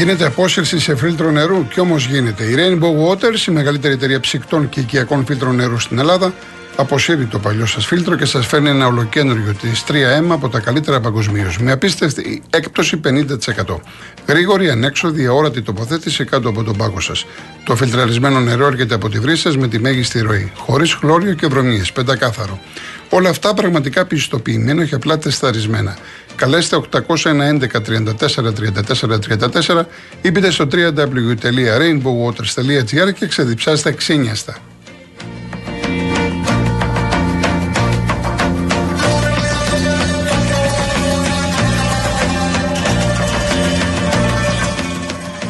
Γίνεται απόσυρση σε φίλτρο νερού και όμως γίνεται. Η Rainbow Waters, η μεγαλύτερη εταιρεία ψυκτών και οικιακών φίλτρων νερού στην Ελλάδα, αποσύρει το παλιό σας φίλτρο και σας φέρνει ένα ολοκένουργιο της 3M από τα καλύτερα παγκοσμίως. Με απίστευτη έκπτωση 50%. Γρήγορη, ανέξοδη, αόρατη τοποθέτηση κάτω από τον πάγκο σας. Το φιλτραρισμένο νερό έρχεται από τη βρύση με τη μέγιστη ροή. Χωρίς χλώριο και βρωμίες. Πεντακάθαρο. Όλα αυτά πραγματικά πιστοποιημένα και απλά τεσταρισμένα. Καλέστε 811 34 34 ή μπείτε στο www.rainbowwaters.gr και ξεδιψάστε ξένιαστα.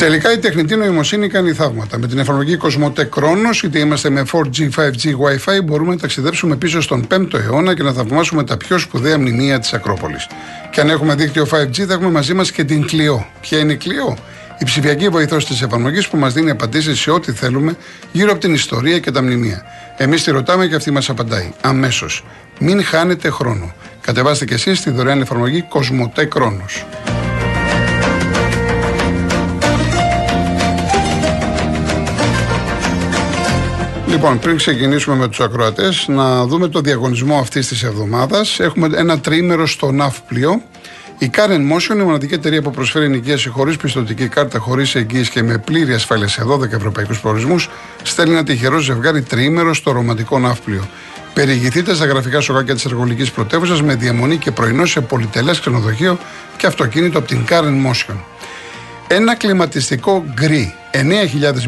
Τελικά η τεχνητή νοημοσύνη κάνει θαύματα. Με την εφαρμογή Cosmote Chronos, είτε είμαστε με 4G, 5G, Wi-Fi, μπορούμε να ταξιδέψουμε πίσω στον 5ο αιώνα και να θαυμάσουμε τα πιο σπουδαία μνημεία της Ακρόπολης. Και αν έχουμε δίκτυο 5G, θα έχουμε μαζί μας και την Clio. Ποια είναι η Clio? Η ψηφιακή βοηθός της εφαρμογής που μας δίνει απαντήσεις σε ό,τι θέλουμε γύρω από την ιστορία και τα μνημεία. Εμείς τη ρωτάμε και αυτή μας απαντάει. Αμέσως. Μην χάνετε χρόνο. Κατεβάστε και εσείς τη δωρεάν εφαρμογή Cosmote Chronos. Λοιπόν, πριν ξεκινήσουμε με τους ακροατές, να δούμε το διαγωνισμό αυτής της εβδομάδας. Έχουμε ένα τρίμερο στο Ναύπλιο. Η Karen Motion, η μοναδική εταιρεία που προσφέρει ενοικίαση χωρίς πιστοτική κάρτα, χωρίς εγγύηση και με πλήρη ασφάλεια σε 12 ευρωπαϊκούς προορισμούς, στέλνει ένα τυχερό ζευγάρι τρίμερο στο ρομαντικό Ναύπλιο. Περιηγηθείτε στα γραφικά σοκάκια της εργολικής πρωτεύουσας με διαμονή και πρωινό σε πολυτελές ξενοδοχείο και αυτοκίνητο από την Karen Motion. Ένα κλιματιστικό γκρι 9.000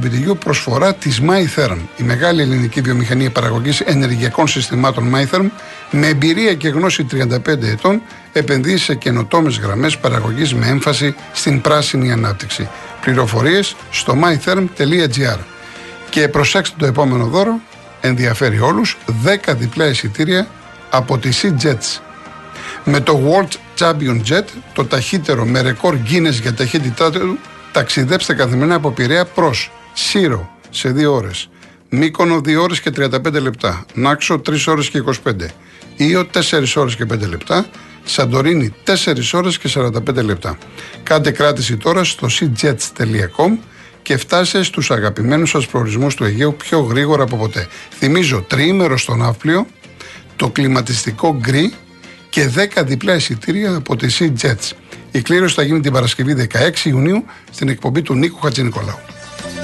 BTU προσφορά της MyTherm, η μεγάλη ελληνική βιομηχανία παραγωγής ενεργειακών συστημάτων MyTherm, με εμπειρία και γνώση 35 ετών, επενδύει σε καινοτόμες γραμμές παραγωγής με έμφαση στην πράσινη ανάπτυξη. Πληροφορίες στο mytherm.gr. Και προσέξτε το επόμενο δώρο, ενδιαφέρει όλους, 10 διπλά εισιτήρια από τη Sea Jets. Με το World Champion Jet, το ταχύτερο με ρεκόρ Guinness για ταχύτητά του, ταξιδέψτε καθημερινά από Πειραιά προς Σύρο σε 2 ώρες. Μύκονο 2 ώρες και 35 λεπτά. Νάξο 3 ώρες και 25. Ήο 4 ώρες και 5 λεπτά. Σαντορίνη 4 ώρες και 45 λεπτά. Κάντε κράτηση τώρα στο cjets.com και φτάστε στους αγαπημένους σας προορισμούς του Αιγαίου πιο γρήγορα από ποτέ. Θυμίζω τριήμερο στον Ναύπλιο, το κλιματιστικό γκρι και 10 διπλά εισιτήρια από τη Sea Jets. Η κλήρωση θα γίνει την Παρασκευή 16 Ιουνίου στην εκπομπή του Νίκου Χατζηνικολάου.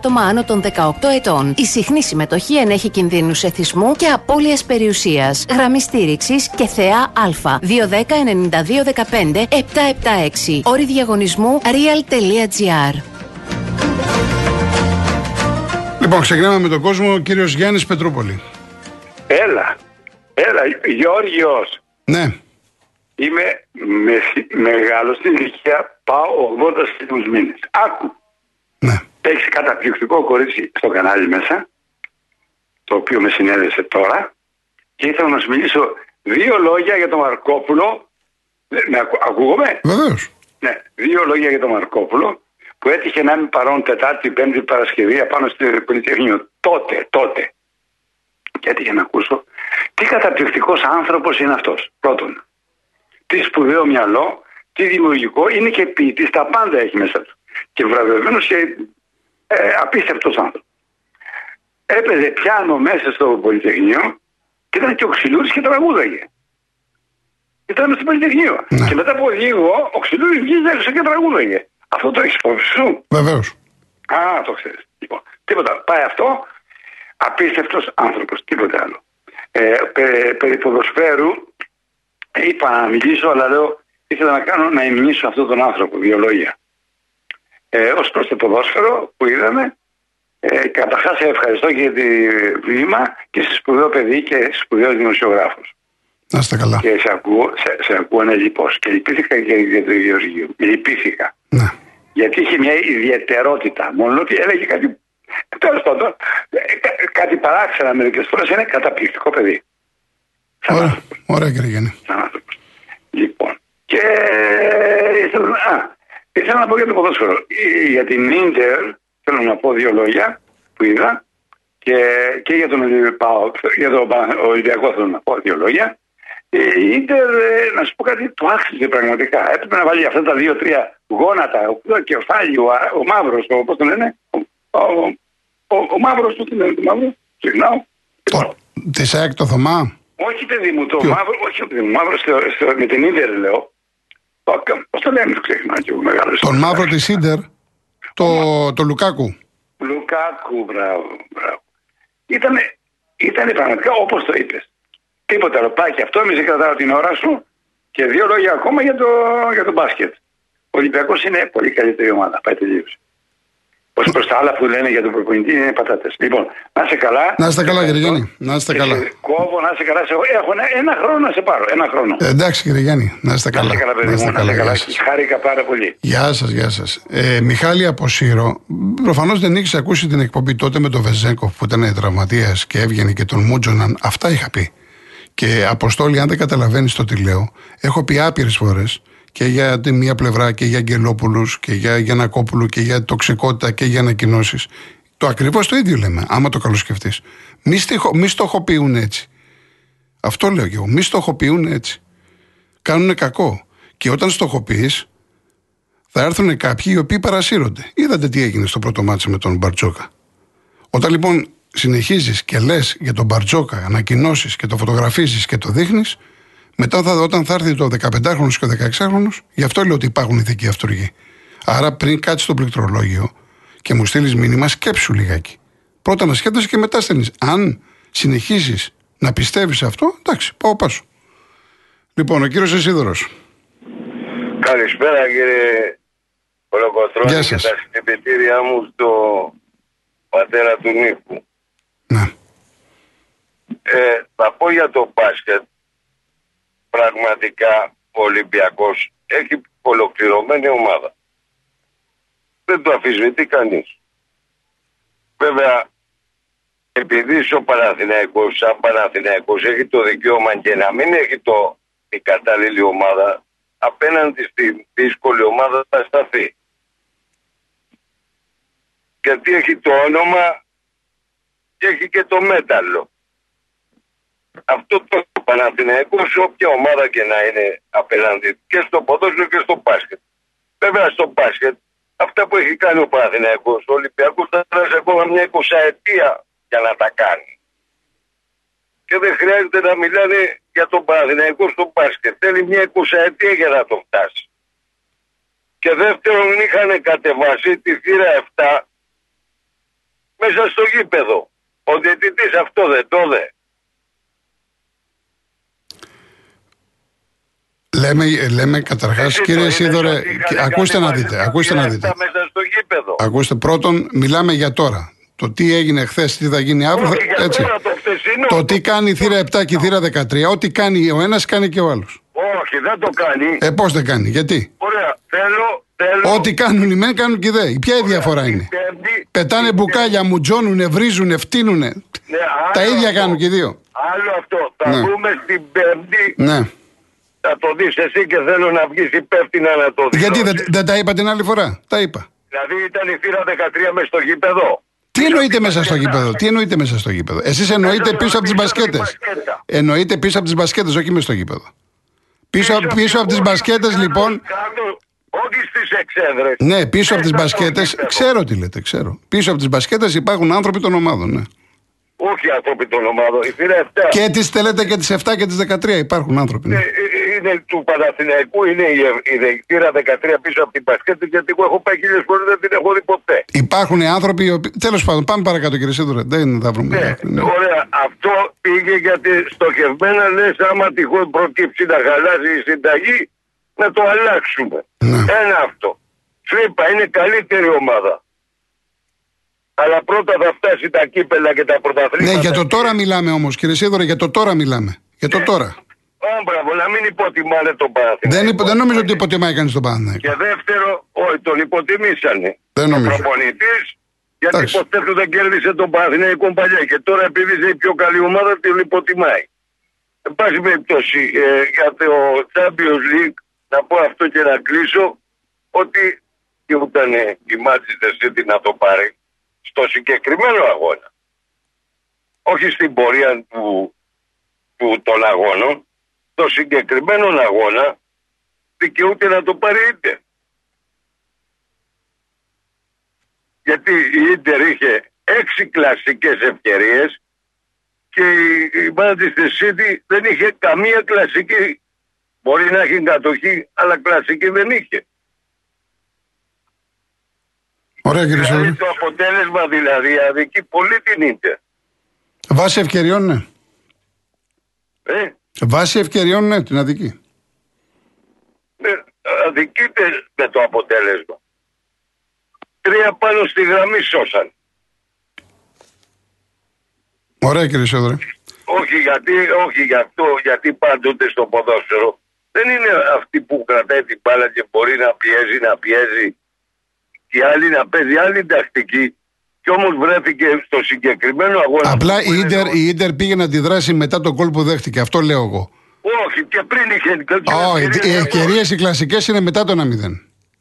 άτομα άνω των 18 ετών. Η συχνή συμμετοχή ενέχει κινδύνους εθισμού και απώλειας περιουσίας. Γραμμή στήριξης και θεά Α. 210-9215-776. Όρη διαγωνισμού real.gr. Λοιπόν, ξεκινάμε με τον κόσμο. Ο κύριος Γιάννης Πετρούπολη. Έλα. Έλα, Γιώργιος. Ναι. Είμαι με, μεγάλος στην ηλικία, πάω 80 μήνες. Άκου. Ναι. Έχεις καταπληκτικό κορίτσι στο κανάλι μέσα, το οποίο με συνέδεσε τώρα και ήθελα να σου μιλήσω δύο λόγια για τον Μαρκόπουλο. Με ακου, ακούγομαι; Βεβαίως. Ναι, δύο λόγια για τον Μαρκόπουλο που έτυχε να είμαι παρόν Τετάρτη, Πέμπτη, Παρασκευή απάνω στο Πολυτεχνείο. Τότε, τότε. Και έτυχε να ακούσω τι καταπληκτικός άνθρωπος είναι αυτός. Πρώτον, τι σπουδαίο μυαλό, τι δημιουργικό, είναι και ποιητής, τα πάντα έχει μέσα του. Και βραβευμένος και ε, απίστευτος άνθρωπος. Έπαιζε πιάνο μέσα στο Πολυτεχνείο και ήταν και ο Ξυλούρης και τραγούδαγε. Ήταν στο Πολυτεχνείο. Ναι. Και μετά από λίγο ο Ξυλούρης βγήκε και τραγούδαγε. Αυτό το έχεις υπόψη σου; Βεβαίως. Α, το ξέρεις. Λοιπόν, τίποτα. Πάει αυτό. Απίστευτος άνθρωπος. Τίποτα άλλο. Ε, περί, περί ποδοσφαίρου είπα να μιλήσω, αλλά λέω ήθελα να κάνω να εμνήσω αυτόν τον άνθρωπο, δύο λόγια. Ε, Ω προς το ποδόσφαιρο που είδαμε, ε, καταρχάς ευχαριστώ για τη βήμα και σε σπουδαίο παιδί και σπουδαίο δημοσιογράφο. Να είστε καλά. Και σε ακούω, σε, σε ακούω ναι, λοιπόν. Και λυπήθηκα και για το Γεωργίου. Λυπήθηκα. Ναι. Γιατί είχε μια ιδιαιτερότητα. Μόνο ότι έλεγε κάτι. Τέλος πάντων, ε, κάτι παράξενα μερικές φορές είναι καταπληκτικό παιδί. Ωραία, ωραία κύριε Γιάννη. Λοιπόν, και ήθελα, α, ήθελα να πω για το ποδόσφαιρο. Για την Ίντερ θέλω να πω δύο λόγια που είδα και, και για τον για τον Ολυμπιακό θέλω να πω δύο λόγια. Η Ίντερ, ε, να σου πω κάτι, το άξιζε πραγματικά. Έπρεπε να βάλει αυτά τα δύο-τρία γόνατα, ο κεφάλι, ο, ο μαύρος, πώς το λένε, ο, ο, ο, ο μαύρος, πώς το λένε, το μαύρο, συγγνώμη. Τη ΣΑΕΚ το Θωμά; Όχι, παιδί μου, το Ποιο; μαύρο, όχι, παιδί μου, μαύρο στο, στο, με την Ίντερ λέω. Πώ το λένε, το ξεχνά και εγώ μεγάλος. Τον μαύρο της Ίντερ, το, το Λουκάκου. Λουκάκου, μπράβο, μπράβο. Ήτανε, ήτανε πραγματικά όπως το είπες. Τίποτα άλλο. Πάει και αυτό, εμεί κρατάω την ώρα σου και δύο λόγια ακόμα για το, για το μπάσκετ. Ο Ολυμπιακός είναι πολύ καλύτερη ομάδα. Πάει τελείωσε. Ω προς τα άλλα που λένε για τον προπονητή είναι πατάτες. Λοιπόν, να είσαι καλά. Να είστε καλά, κύριε Γιάννη. Να είστε καλά. Κόβω, να είστε καλά. Έχω ένα χρόνο να σε πάρω. Ένα χρόνο. Ε, εντάξει, κύριε Γιάννη. Να είστε καλά. Να είστε καλά, παιδί μου. Να είστε καλά. Χάρηκα πάρα πολύ. Γεια σας, γεια σας. Ε, Μιχάλη Αποσύρο, προφανώς δεν έχει ακούσει την εκπομπή τότε με τον Βεζέγκοφ που ήταν τραυματίας και έβγαινε και τον Μούτζοναν. Αυτά είχα πει. Και Αποστόλη, αν δεν καταλαβαίνεις το τι λέω, έχω πει άπειρες φορές και για τη μία πλευρά και για Αγγελόπουλους και για Γιανακόπουλου και για τοξικότητα και για ανακοινώσεις. Το ακριβώς το ίδιο λέμε, άμα το καλοσκεφτείς. Μη, μη στοχοποιούν έτσι. Αυτό λέω και εγώ. Μη στοχοποιούν έτσι. Κάνουν κακό. Και όταν στοχοποιείς, θα έρθουν κάποιοι οι οποίοι παρασύρονται. Είδατε τι έγινε στο πρώτο μάτσο με τον Μπαρτζόκα. Όταν λοιπόν συνεχίζεις και λες για τον Μπαρτζόκα, ανακοινώσεις και το φωτογραφίζεις και το δείχνεις, μετά θα, όταν θα έρθει το 15χρονο και ο 16χρονο, γι' αυτό λέω ότι υπάρχουν ηθικοί αυτούργοι. Άρα πριν κάτσεις στο πληκτρολόγιο και μου στείλεις μήνυμα, σκέψου λιγάκι. Πρώτα να σκέφτεσαι και μετά στέλνεις. Αν συνεχίσει να πιστεύεις αυτό, εντάξει, πάω πάσο. Λοιπόν, ο κύριος Εσίδωρος. Καλησπέρα κύριε Κολοκοτρώνη και τα συντηρητήριά μου στο πατέρα του Νίκου. Ναι. Ε, θα πω για το μπάσκετ πραγματικά ο Ολυμπιακός έχει ολοκληρωμένη ομάδα. Δεν το αφισβητεί κανείς. Βέβαια, επειδή ο Παναθηναϊκός, σαν Παναθηναϊκός έχει το δικαίωμα και να μην έχει το, η κατάλληλη ομάδα, απέναντι στη δύσκολη ομάδα θα σταθεί. Γιατί έχει το όνομα και έχει και το μέταλλο. Αυτό το Παναθηναϊκό σε όποια ομάδα και να είναι απέναντι και στο ποδόσφαιρο και στο μπάσκετ. Βέβαια στο μπάσκετ αυτά που έχει κάνει ο Παναθηναϊκός, ο Ολυμπιακός θα τράσει ακόμα μια εικοσαετία για να τα κάνει. Και δεν χρειάζεται να μιλάνε για τον Παναθηναϊκό στο μπάσκετ. Θέλει μια εικοσαετία για να το φτάσει. Και δεύτερον είχαν κατεβάσει τη θύρα 7 μέσα στο γήπεδο. Ο διαιτητής αυτό δεν το δε. Λέμε, λέμε καταρχά, κύριε Σίδωρε, ακούστε να δείτε. Ακούστε να δείτε. Ακούστε, πρώτον, μιλάμε για τώρα. Το τι έγινε χθε, τι θα γίνει αύριο. έτσι. το, το τι κάνει η θύρα 7 και η θύρα 13. Ό,τι κάνει ο ένα, κάνει και ο άλλο. Όχι, δεν το κάνει. Ε, πώ δεν κάνει, γιατί. Ωραία, θέλω. θέλω... Ό,τι κάνουν οι μεν, κάνουν και οι δε. Ποια η διαφορά είναι. Πετάνε μπουκάλια, μουτζώνουνε, βρίζουνε, φτύνουνε. Ναι, Τα ίδια κάνουν και οι δύο. Άλλο αυτό. Θα ναι. δούμε στην Πέμπτη. Ναι θα το δεις εσύ και θέλω να βγεις υπεύθυνα να το δει. Γιατί δεν, δεν τα είπα την άλλη φορά; Τα είπα. Δηλαδή ήταν η θύρα 13 μέσα στο γήπεδο. Τι εννοείται μέσα στο γήπεδο, τι εννοείται μέσα στο γήπεδο; Εσείς εννοείτε πίσω από τις μπασκέτες. Εννοείται πίσω από τις μπασκέτες, όχι μέσα στο γήπεδο. Πίσω, πίσω από τις μπασκέτες λοιπόν. Όχι στις εξέδρες. Ναι, πίσω από τις μπασκέτε. Ξέρω τι λέτε, ξέρω. Πίσω από τις μπασκέτες υπάρχουν άνθρωποι των ομάδων, ναι. Όχι άνθρωποι των ομάδων. Η θύρα 7. Και τις θέλετε και τις 7 και τις 13 υπάρχουν άνθρωποι. Ναι. Ε, είναι του Παναθηναϊκού, είναι η, η θύρα 13 πίσω από την Πασκέτη, γιατί εγώ έχω πάει χίλιες φορές δεν την έχω δει ποτέ. Υπάρχουν άνθρωποι. Τέλος πάντων, πάμε παρακάτω κύριε Σίδωρα. Δεν θα βρούμε. Ναι, ναι. Ωραία. Αυτό πήγε γιατί στοχευμένα λες, άμα τυχόν προκύψει να χαλάσει η συνταγή, να το αλλάξουμε. Ναι. Ένα αυτό. Σου είπα, είναι καλύτερη ομάδα. Αλλά πρώτα θα φτάσει τα κύπελα και τα πρωταθλήματα. Ναι, για το τώρα μιλάμε όμως, κύριε Σίδωρα, για το τώρα μιλάμε. Για το ναι. τώρα. Ω, μπράβο, να μην υποτιμάνε τον Παναθηναϊκό. Δεν, υπο- δεν νομίζω ότι υποτιμάει κανείς τον Παναθηναϊκό. Και δεύτερο, όχι, τον υποτιμήσανε. Δεν νομίζω. Ο προπονητής, γιατί Εντάξει. ποτέ του δεν κέρδισε τον Παναθηναϊκό παλιά. Και τώρα επειδή είναι η πιο καλή ομάδα, τον υποτιμάει. Εν πάση περιπτώσει, ε, για το Champions League, να πω αυτό και να κλείσω, ότι ήταν η Manchester City να το πάρει στο συγκεκριμένο αγώνα. Όχι στην πορεία του, του των αγώνων, στο συγκεκριμένο αγώνα δικαιούται να το πάρει είτε. Γιατί η Ίντερ είχε έξι κλασικές ευκαιρίες και η, η Manchester City δεν είχε καμία κλασική. Μπορεί να έχει κατοχή, αλλά κλασική δεν είχε. Ωραία κύριε Δηλαδή Σόδρη. το αποτέλεσμα δηλαδή αδικεί πολύ την Ίντερ. Βάση ευκαιριών, ναι. Ε, Βάση ευκαιριών, ναι, την αδική. ε, αδικείται με το αποτέλεσμα. Τρία πάνω στη γραμμή σώσαν. Ωραία κύριε Σόδρη. Όχι γιατί, όχι γι' αυτό, γιατί πάντοτε στο ποδόσφαιρο δεν είναι αυτή που κρατάει την μπάλα και μπορεί να πιέζει, να πιέζει και άλλη να παίζει άλλη τακτική και όμως βρέθηκε στο συγκεκριμένο αγώνα. Απλά που η είναι Ίντερ, ο- η Ίντερ πήγε να αντιδράσει μετά τον κόλ που δέχτηκε. Αυτό λέω εγώ. Όχι και πριν είχε... Όχι, οι ευκαιρίες οι κλασικές είναι μετά το 1-0.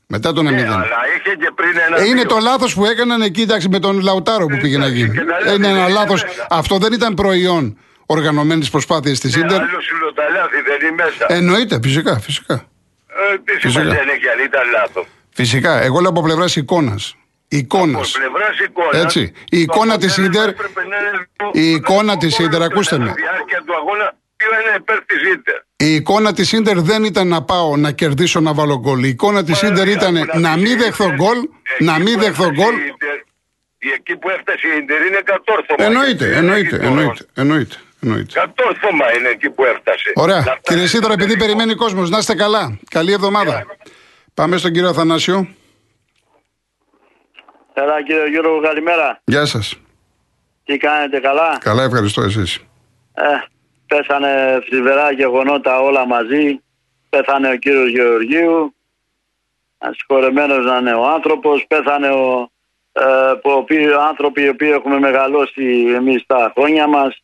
Μετά το 1-0. Ναι, αλλά είχε και πριν ένα... Ε, είναι δύο. το λάθος που έκαναν εκεί εντάξει, με τον Λαουτάρο που πήγε να γίνει. και τα Ε, Είναι ένα λάθη. λάθος. Αυτό δεν ήταν προϊόν οργανωμένης προσπάθειας της Ναι, Ίντερ. άλλος συλλοταλάθη δεν είναι μέσα. Εννοείται, φυσικά. φυσικά. Ε, τι φυσικά. σημαίνει έχει αν ήταν λάθος. Φυσικά. Εγώ λέω από πλευράς εικόνας. Εικόνας. Από πλευράς εικόνας, Έτσι. Η το εικόνα της αποτέλεσμα Ίντερ- έπρεπε να είναι το- η εικόνα το της γκολ Ίντερ, του ακούστε με. Στη διάρκεια του αγώνα πήγαινε υπέρ της Ίντερ. Η εικόνα της Ίντερ δεν ήταν να πάω να κερδίσω να βάλω γκολ. Η εικόνα της Ίντερ Μα, ήταν άκου να πεις, μην η δεχθώ Ίντερ- γκολ. εκεί Να μην που δεχθώ έφτασε γκολ. η Ίντερ- η- Εκεί που έφτασε η Ίντερ είναι κατόρθωμα. Εννοείται, Γιατί εννοείται, έχει το- εννοείται, εννοείται, εννοείται. Κατόρθωμα είναι εκεί που έφτασε. Ωραία. Να Κύριε φτάσει Σίδωρα, στο επειδή τελικό. περιμένει κόσμος, να είστε καλά. Καλή εβδομάδα. Πάμε στον κύριο Αθανάσιο. Έλα κύριε Γιώργο, καλημέρα. Γεια σας. Τι κάνετε, καλά; Καλά, ευχαριστώ εσείς. Ε, πέσανε θλιβερά γεγονότα όλα μαζί. Πέθανε ο κύριος Γεωργίου. Συγχωρεμένος να είναι ο άνθρωπος. Πέθανε ο, ε, που, οποίοι, άνθρωποι οι οποίοι έχουμε μεγαλώσει εμείς τα χρόνια μας.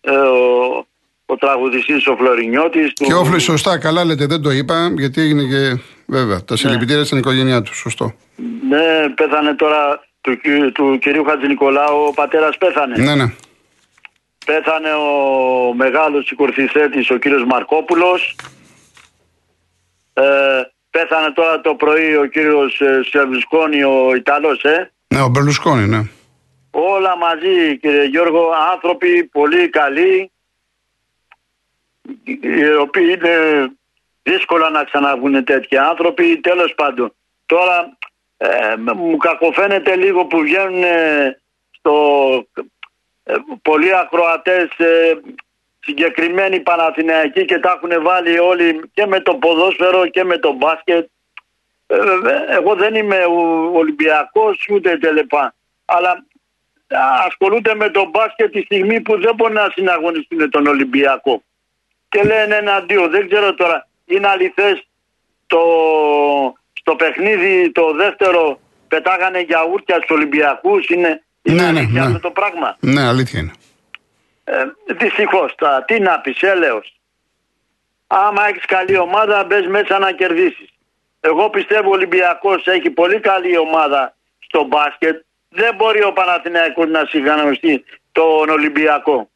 Ε, ο, ο τραγουδιστής ο Φλωρινιώτης. του- Και όφλη, σωστά, καλά λέτε, δεν το είπα, γιατί έγινε και βέβαια τα συλληπιτήρια στην οικογένειά τους. Σωστό. Ναι, πέθανε τώρα του, κυ- του κυρίου Χατζηνικολάου, ο πατέρας πέθανε. Ναι, ναι. Πέθανε ο μεγάλος συγχωρθηθέτης ο κύριος Μαρκόπουλος. Ε, πέθανε τώρα το πρωί ο κύριος ε, Σερβισκόνη ο Ιταλός, ε. Ναι, ο Μπερλουσκόνη, ναι. Όλα μαζί κύριε Γιώργο, άνθρωποι πολύ καλοί, οι οποίοι είναι δύσκολα να ξαναβγούν τέτοιοι άνθρωποι, τέλος πάντων. Τώρα ε, μου κακοφαίνεται λίγο που βγαίνουν ε, στο ε, πολλοί ακροατές ε, συγκεκριμένοι Παναθηναϊκοί και τα έχουν βάλει όλοι και με το ποδόσφαιρο και με το μπάσκετ. Ε, βέβαια, εγώ δεν είμαι ο- Ολυμπιακός ούτε τελεπά. Αλλά α, ασχολούνται με το μπάσκετ τη στιγμή που δεν μπορεί να συναγωνιστούν τον Ολυμπιακό. Και λένε εναντίον. Δεν ξέρω τώρα. Είναι αληθές το, στο παιχνίδι το δεύτερο πετάγανε γιαούρτια στους Ολυμπιακούς. Είναι, είναι Ναι, ναι, αλήθεια ναι. αυτό το πράγμα; Ναι, αλήθεια είναι. Ε, Δυστυχώς τώρα, τι να πεις, έλεος. Άμα έχεις καλή ομάδα, μπες μέσα να κερδίσεις. Εγώ πιστεύω ο Ολυμπιακός έχει πολύ καλή ομάδα στο μπάσκετ. Δεν μπορεί ο Παναθηναϊκός να συγχανωστεί τον Ολυμπιακό.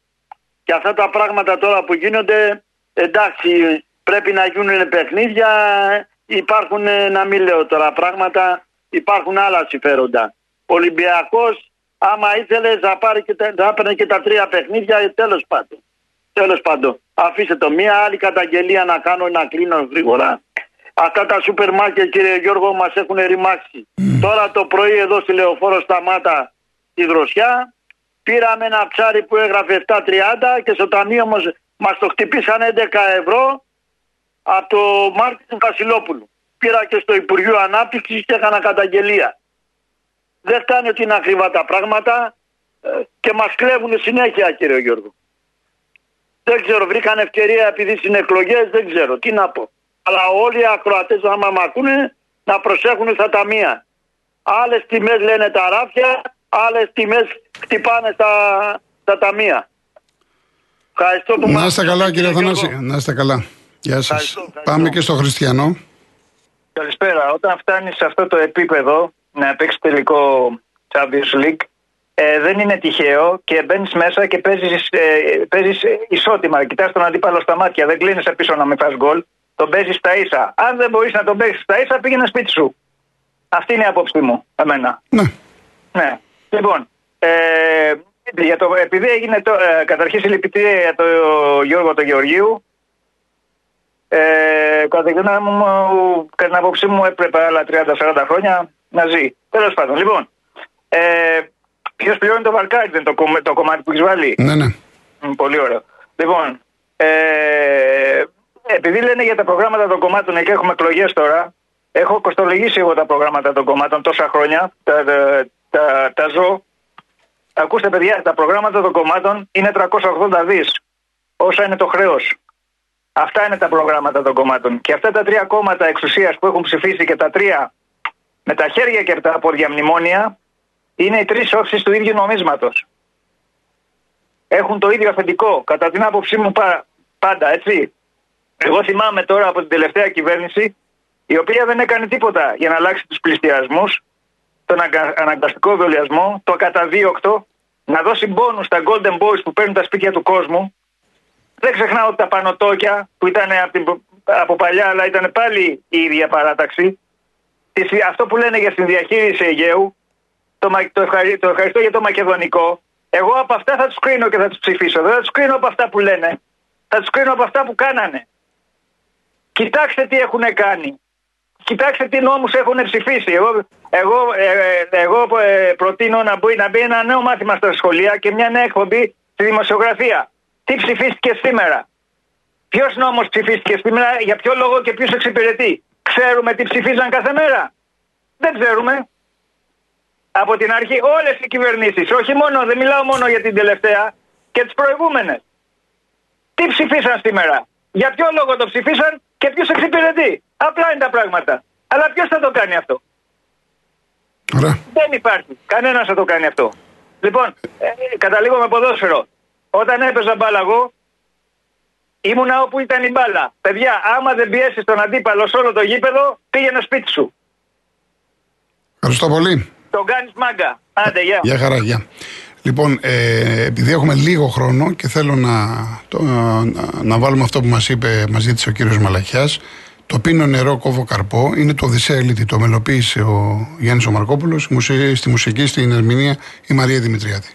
Και αυτά τα πράγματα τώρα που γίνονται, εντάξει, πρέπει να γίνουν παιχνίδια. Υπάρχουν, ε, να μην λέω τώρα πράγματα, υπάρχουν άλλα συμφέροντα. Ο Ολυμπιακός, άμα ήθελες, θα, πάρει και τα, θα έπαιρνε και τα τρία παιχνίδια, τέλος πάντων. Τέλος πάντων, αφήστε το. Μία άλλη καταγγελία να κάνω, να κλείνω γρήγορα. Αυτά τα σούπερ μάρκετ, κύριε Γιώργο, μας έχουν ρημάξει. Τώρα το πρωί εδώ στη Λεωφόρο Σταμάτα τη δροσιά, πήραμε ένα ψάρι που έγραφε 7.30 και στο ταμείο μας, μας το χτυπήσανε 11 ευρώ από το μάρκετ του Βασιλόπουλου. Πήρα και στο Υπουργείο Ανάπτυξης και έκανα καταγγελία. Δεν φτάνει ότι είναι ακριβά τα πράγματα ε, και μας κλέβουν συνέχεια κύριε Γιώργο. Δεν ξέρω, βρήκαν ευκαιρία επειδή είναι εκλογές, δεν ξέρω. Τι να πω. Αλλά όλοι οι ακροατές, άμα μ' ακούνε, να προσέχουν στα ταμεία. Άλλες τιμές λένε τα ράφια, άλλες τιμές χτυπάνε στα, στα ταμεία. Ευχαριστώ που Να μας- είστε καλά, κύριε και εγώ. Θανάση. Να είστε καλά. Γεια σας. Ευχαριστώ, ευχαριστώ. Πάμε και στο Χριστιανό. Καλησπέρα. Όταν φτάνεις σε αυτό το επίπεδο να παίξεις τελικό Champions League, ε, δεν είναι τυχαίο και μπαίνεις μέσα και παίζεις ε, παίζεις ισότιμα. Κοιτάς τον αντίπαλο στα μάτια, δεν κλείνεις πίσω να μην φας γκολ. Τον παίζεις στα ίσα. Αν δεν μπορείς να τον παίξεις στα ίσα, πήγαινε σπίτι σου. Αυτή είναι η άποψή μου, εμένα. Ναι. Ναι. Λοιπόν, ε, για το, επειδή έγινε το, ε, καταρχήν συλληπιτήρια για το Γιώργο το Γεωργίου, ε, κατά την γνώμη μου, κατά την άποψή μου, έπρεπε άλλα 30-40 χρόνια να ζει. Τέλος πάντων, λοιπόν. Ε, Ποιος πληρώνει το βαρκάρι, δεν είναι το, κομμα- το κομμάτι που έχεις βάλει; Ναι, ναι. Μ, Πολύ ωραίο. Λοιπόν, ε, επειδή λένε για τα προγράμματα των κομμάτων και έχουμε εκλογές τώρα, έχω κοστολογήσει εγώ τα προγράμματα των κομμάτων τόσα χρόνια. Τα, τα, τα, τα ζω. Ακούστε, παιδιά, τα προγράμματα των κομμάτων είναι 380 δις. Όσα είναι το χρέος. Αυτά είναι τα προγράμματα των κομμάτων. Και αυτά τα τρία κόμματα εξουσίας που έχουν ψηφίσει και τα τρία με τα χέρια και τα πόδια μνημόνια είναι οι τρεις όψεις του ίδιου νομίσματος έχουν το ίδιο αφεντικό. Κατά την άποψή μου πα- πάντα, έτσι. Εγώ θυμάμαι τώρα από την τελευταία κυβέρνηση, η οποία δεν έκανε τίποτα για να αλλάξει τους πληστηριασμούς, τον αγκα- αναγκαστικό βιολιασμό, το ακαταδίωκτο, να δώσει μπόνους στα Golden Boys που παίρνουν τα σπίτια του κόσμου. Δεν ξεχνάω ότι τα πανωτόκια που ήταν από, την, από παλιά, αλλά ήταν πάλι η ίδια παράταξη. Τις- Αυτό που λένε για συνδιαχείριση Αιγαίου, το, μα- το, ευχαρι- το ευχαριστώ για το μακεδονικό. Εγώ από αυτά θα τους κρίνω και θα τους ψηφίσω. Δεν θα τους κρίνω από αυτά που λένε. Θα τους κρίνω από αυτά που κάνανε. Κοιτάξτε τι έχουν κάνει. Κοιτάξτε τι νόμους έχουν ψηφίσει. Εγώ, εγώ, ε, ε, εγώ ε, προτείνω να μπει, να μπει ένα νέο μάθημα στα σχολεία και μια νέα εκπομπή στη δημοσιογραφία. Τι ψηφίστηκε σήμερα; Ποιος νόμος ψηφίστηκε σήμερα, για ποιο λόγο και ποιος εξυπηρετεί; Ξέρουμε τι ψηφίζαν κάθε μέρα; Δεν ξέρουμε από την αρχή όλες οι κυβερνήσεις, όχι μόνο, δεν μιλάω μόνο για την τελευταία και τις προηγούμενες. Τι ψηφίσαν σήμερα, για ποιο λόγο το ψηφίσαν και ποιος εξυπηρετεί; Απλά είναι τα πράγματα. Αλλά ποιος θα το κάνει αυτό; Ωραία. Δεν υπάρχει. Κανένας θα το κάνει αυτό. Λοιπόν, ε, καταλήγω με ποδόσφαιρο. Όταν έπαιζα μπάλα εγώ, ήμουνα όπου ήταν η μπάλα. Παιδιά, άμα δεν πιέσεις τον αντίπαλο σε όλο το γήπεδο, πήγαινε σπίτι σου. Ευχαριστώ πολύ. Τον κάνεις μάγκα. Άντε, γεια. Γεια χαρά, γεια. Λοιπόν, ε, επειδή έχουμε λίγο χρόνο και θέλω να, το, να, να βάλουμε αυτό που μας είπε, μας ζήτησε ο κύριος Μαλαχιάς, το πίνω νερό κόβω καρπό, είναι το Οδυσσέα Ελίτη, το μελοποίησε ο Γιάννης ο Μαρκόπουλος, μουσι- στη μουσική, στην ερμηνεία η Μαρία Δημητριάδη.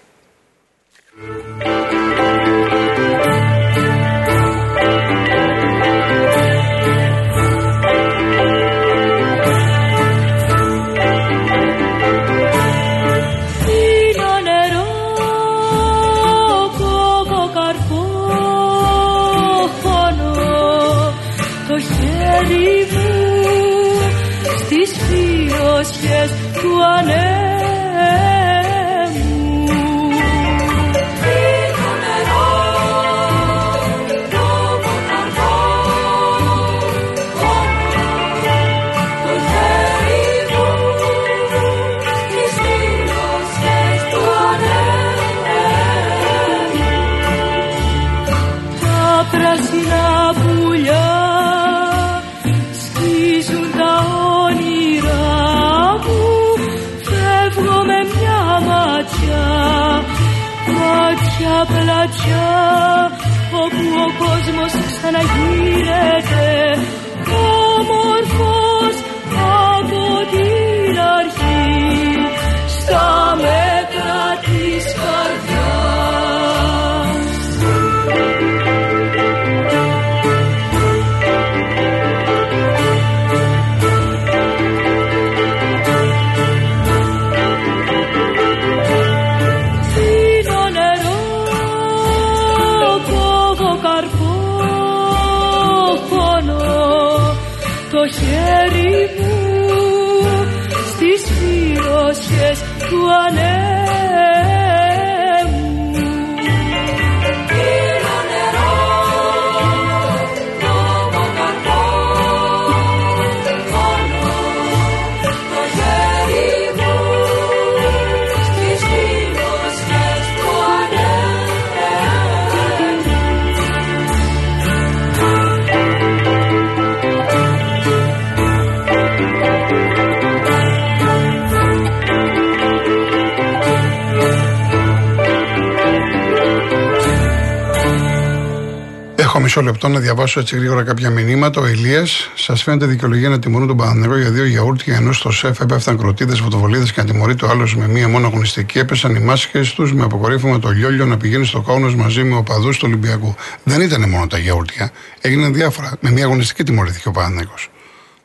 Μισό λεπτό να διαβάσω έτσι γρήγορα κάποια μηνύματα. Ο Ηλίας, σας φαίνεται δικαιολογία να τιμωρούν τον Παναγενικό για δύο γιαούρτια ενώ στο σεφ έπεφταν κροτίδες, φωτοβολίδες και να τιμωρεί το άλλος με μία μόνο αγωνιστική. Έπεσαν οι μάσκες τους με αποκορύφωμα το λιόλιο να πηγαίνει στο κόνο μαζί με οπαδού του Ολυμπιακού. Δεν ήταν μόνο τα γιαούρτια. Έγιναν διάφορα. Με μία αγωνιστική τιμωρήθηκε ο Παναγενικό.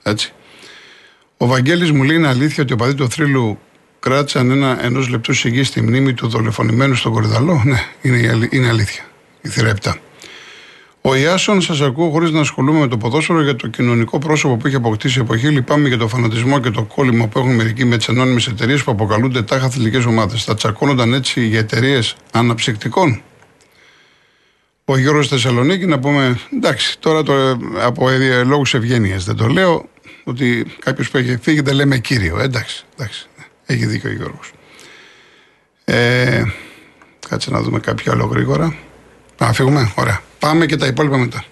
Έτσι. Ο Βαγγέλης μου λέει είναι αλήθεια ότι ο παδί του θρύλου κράτησαν ένα ενός λεπτού σιγή στη μνήμη του δολοφονημένου στον Κορυδαλό. Ναι, είναι, είναι αλήθεια. Η θηρέπτα. Ο Ιάσον, σας ακούω χωρίς να ασχολούμαι με το ποδόσφαιρο για το κοινωνικό πρόσωπο που έχει αποκτήσει η εποχή. Λυπάμαι για το φανατισμό και το κόλλημα που έχουν μερικοί με τι ανώνυμε εταιρείες που αποκαλούνται τάχα αθλητικές ομάδες. Θα τσακώνονταν έτσι για εταιρείες αναψυκτικών. Ο Γιώργος Θεσσαλονίκη να πούμε, εντάξει, τώρα το, από ε, λόγους ευγένειας δεν το λέω, ότι κάποιος που έχει φύγει δεν λέμε κύριο. Ε, εντάξει, εντάξει, έχει δίκιο ο Γιώργος. Ε, κάτσε να δούμε κάποιο άλλο γρήγορα. Να φύγουμε, ωραία. Πάμε και τα υπόλοιπα μετά.